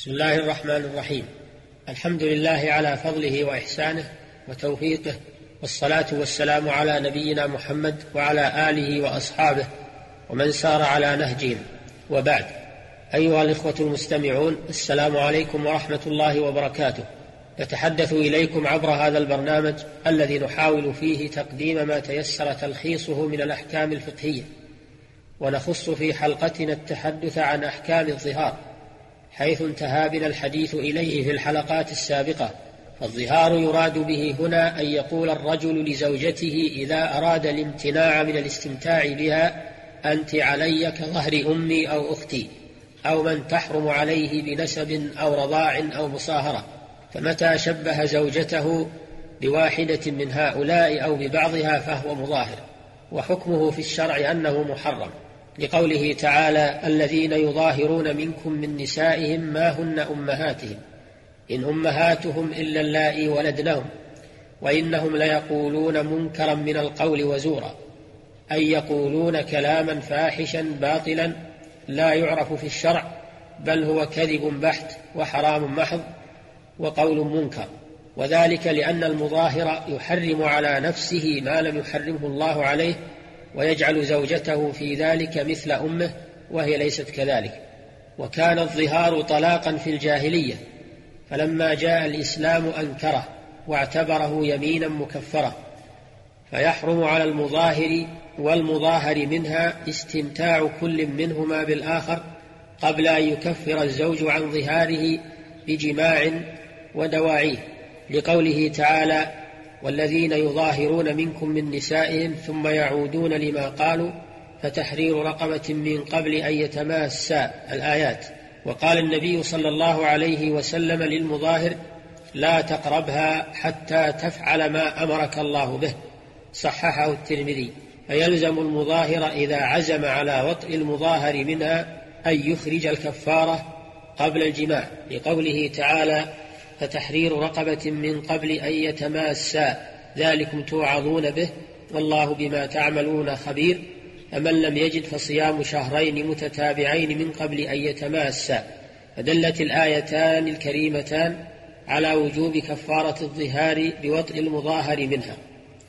بسم الله الرحمن الرحيم. الحمد لله على فضله وإحسانه وتوفيقه والصلاة والسلام على نبينا محمد وعلى آله وأصحابه ومن سار على نهجهم. وبعد أيها الإخوة المستمعون السلام عليكم ورحمة الله وبركاته. نتحدث إليكم عبر هذا البرنامج الذي نحاول فيه تقديم ما تيسر تلخيصه من الأحكام الفقهية. ونخص في حلقتنا التحدث عن أحكام الظهار. حيث انتهى بنا الحديث إليه في الحلقات السابقة فالظهار يراد به هنا أن يقول الرجل لزوجته إذا أراد الامتناع من الاستمتاع بها أنت علي كظهر أمي أو أختي أو من تحرم عليه بنسب أو رضاع أو مصاهرة فمتى شبه زوجته بواحدة من هؤلاء أو ببعضها فهو مظاهر وحكمه في الشرع أنه محرم. لقوله تعالى الذين يظاهرون منكم من نسائهم ما هن أمهاتهم إن أمهاتهم إلا اللائي ولدنهم وإنهم ليقولون منكرا من القول وزورا أي يقولون كلاما فاحشا باطلا لا يعرف في الشرع بل هو كذب بحت وحرام محض وقول منكر وذلك لأن المظاهر يحرم على نفسه ما لم يحرمه الله عليه ويجعل زوجته في ذلك مثل أمه وهي ليست كذلك. وكان الظهار طلاقا في الجاهلية فلما جاء الإسلام انكره واعتبره يمينا مكفره فيحرم على المظاهر والمظاهر منها استمتاع كل منهما بالآخر قبل أن يكفر الزوج عن ظهاره بجماع ودواعيه. لقوله تعالى والذين يظاهرون منكم من نسائهم ثم يعودون لما قالوا فتحرير رقبة من قبل أن يتماسا الآيات. وقال النبي صلى الله عليه وسلم للمظاهر لا تقربها حتى تفعل ما أمرك الله به. صححه الترمذي. فيلزم المظاهر إذا عزم على وطء المظاهر منها أن يخرج الكفارة قبل الجماع لقوله تعالى فتحرير رقبة من قبل أن يتماسا. ذلكم توعظون به. والله بما تعملون خبير. فمن لم يجد فصيام شهرين متتابعين من قبل أن يتماسا. فدلت الآيتان الكريمتان على وجوب كفارة الظهار بوطء المظاهر منها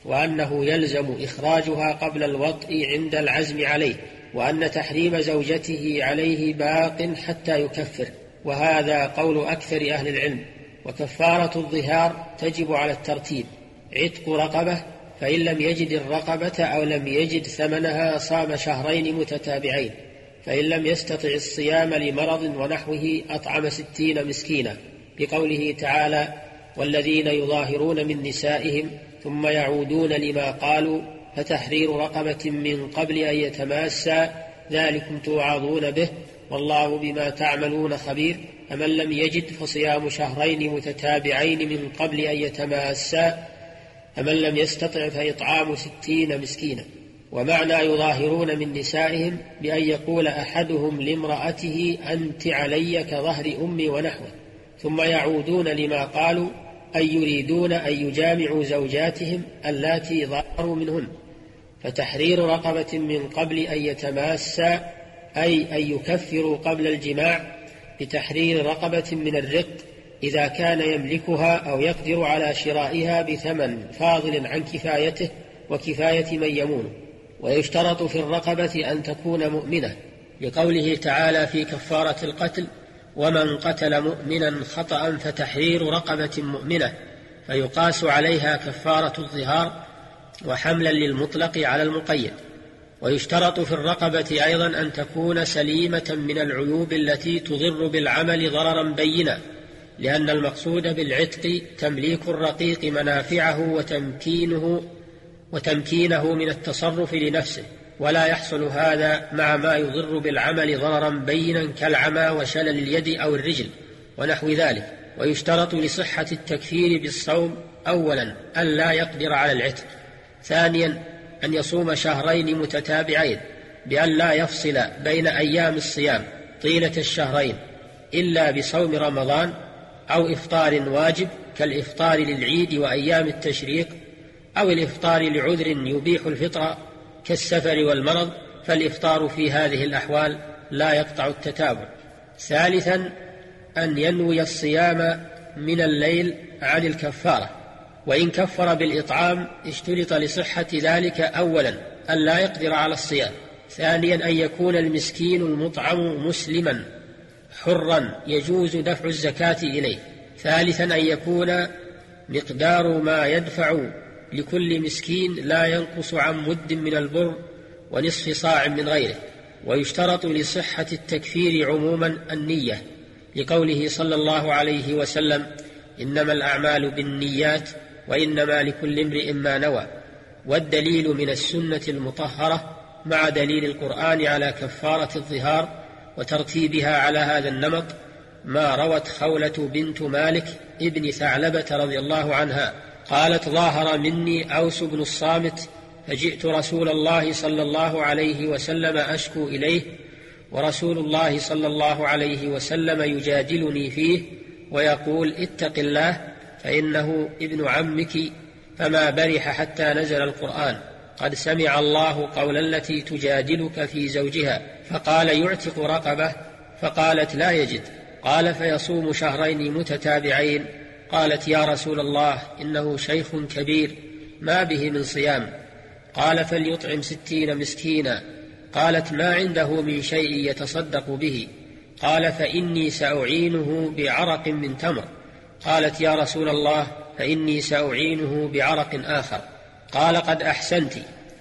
وأنه يلزم إخراجها قبل الوطء عند العزم عليه وأن تحريم زوجته عليه باق حتى يكفر. وهذا قول أكثر أهل العلم. وكفارة الظهار تجب على الترتيب. عتق رقبة فإن لم يجد الرقبة أو لم يجد ثمنها صام شهرين متتابعين. فإن لم يستطع الصيام لمرض ونحوه أطعم ستين مسكينا. بقوله تعالى والذين يظاهرون من نسائهم ثم يعودون لما قالوا فتحرير رقبة من قبل أن يتماسا ذلكم توعظون به والله بما تعملون خبير. فمن لم يجد فصيام شهرين متتابعين من قبل أن يتماسا فمن لم يستطع فإطعام ستين مسكينا. ومعنى يظاهرون من نسائهم بأن يقول أحدهم لامرأته أنت علي كظهر أمي ونحوه ثم يعودون لما قالوا أن يريدون أن يجامعوا زوجاتهم اللاتي ظهروا منهن. فتحرير رقبة من قبل أن يتماسا أي أن يكفروا قبل الجماع بتحرير رقبة من الرق إذا كان يملكها أو يقدر على شرائها بثمن فاضل عن كفايته وكفاية من يمون. ويشترط في الرقبة أن تكون مؤمنة. لقوله تعالى في كفارة القتل ومن قتل مؤمنا خطأ فتحرير رقبة مؤمنة فيقاس عليها كفارة الظهار وحملا للمطلق على المقيد. ويشترط في الرقبة أيضا أن تكون سليمة من العيوب التي تضر بالعمل ضررا بينا لأن المقصود بالعتق تمليك الرقيق منافعه وتمكينه وتمكينه من التصرف لنفسه. ولا يحصل هذا مع ما يضر بالعمل ضررا بينا كالعمى وشلل اليد أو الرجل ونحو ذلك. ويشترط لصحة التكفير بالصوم أولا أن لا يقدر على العتق. ثانيا أن يصوم شهرين متتابعين بأن لا يفصل بين أيام الصيام طيلة الشهرين إلا بصوم رمضان أو إفطار واجب كالإفطار للعيد وأيام التشريق أو الإفطار لعذر يبيح الفطر كالسفر والمرض فالإفطار في هذه الأحوال لا يقطع التتابع. ثالثا أن ينوي الصيام من الليل عن الكفارة. وإن كفر بالإطعام اشترط لصحة ذلك أولا أن لا يقدر على الصيام. ثانيا أن يكون المسكين المطعم مسلما. حرا يجوز دفع الزكاة إليه. ثالثا أن يكون مقدار ما يدفع لكل مسكين لا ينقص عن مد من البر ونصف صاع من غيره. ويشترط لصحة التكفير عموما النية. لقوله صلى الله عليه وسلم إنما الأعمال بالنيات وإنما لكل امرئ ما نوى والدليل من السنة المطهرة مع دليل القرآن على كفارة الظهار وترتيبها على هذا النمط ما روت خولة بنت مالك ابن ثعلبة رضي الله عنها قالت ظاهر مني أوس بن الصامت فجئت رسول الله صلى الله عليه وسلم أشكو إليه ورسول الله صلى الله عليه وسلم يجادلني فيه ويقول اتق الله فإنه ابن عمك فما برح حتى نزل القرآن. قد سمع الله قول التي تجادلك في زوجها فقال يعتق رقبة فقالت لا يجد. قال فيصوم شهرين متتابعين. قالت يا رسول الله إنه شيخ كبير ما به من صيام. قال فليطعم ستين مسكينا. قالت ما عنده من شيء يتصدق به. قال فإني سأعينه بعرق من تمر. قالت يا رسول الله فإني سأعينه بعرق آخر. قال قد أحسنت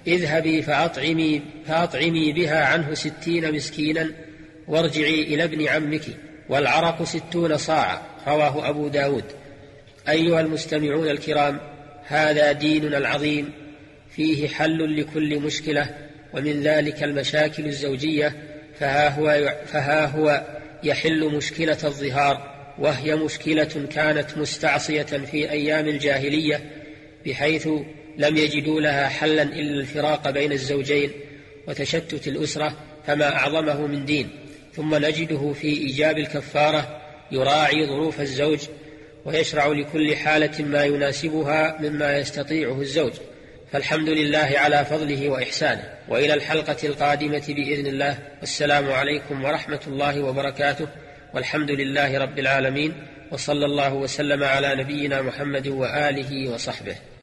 اذهبي فأطعمي فأطعمي بها عنه ستين مسكينا وارجعي إلى ابن عمك والعرق ستون صاعا رواه أبو داود. أيها المستمعون الكرام هذا ديننا العظيم فيه حل لكل مشكلة ومن ذلك المشاكل الزوجية فها هو فها هو يحل مشكلة الظهار. وهي مشكلة كانت مستعصية في أيام الجاهلية بحيث لم يجدوا لها حلا إلا الفراق بين الزوجين وتشتت الأسرة فما أعظمه من دين. ثم نجده في إيجاب الكفارة يراعي ظروف الزوج ويشرع لكل حالة ما يناسبها مما يستطيعه الزوج. فالحمد لله على فضله وإحسانه. وإلى الحلقة القادمة بإذن الله. والسلام عليكم ورحمة الله وبركاته. والحمد لله رب العالمين وصلى الله وسلم على نبينا محمد وآله وصحبه.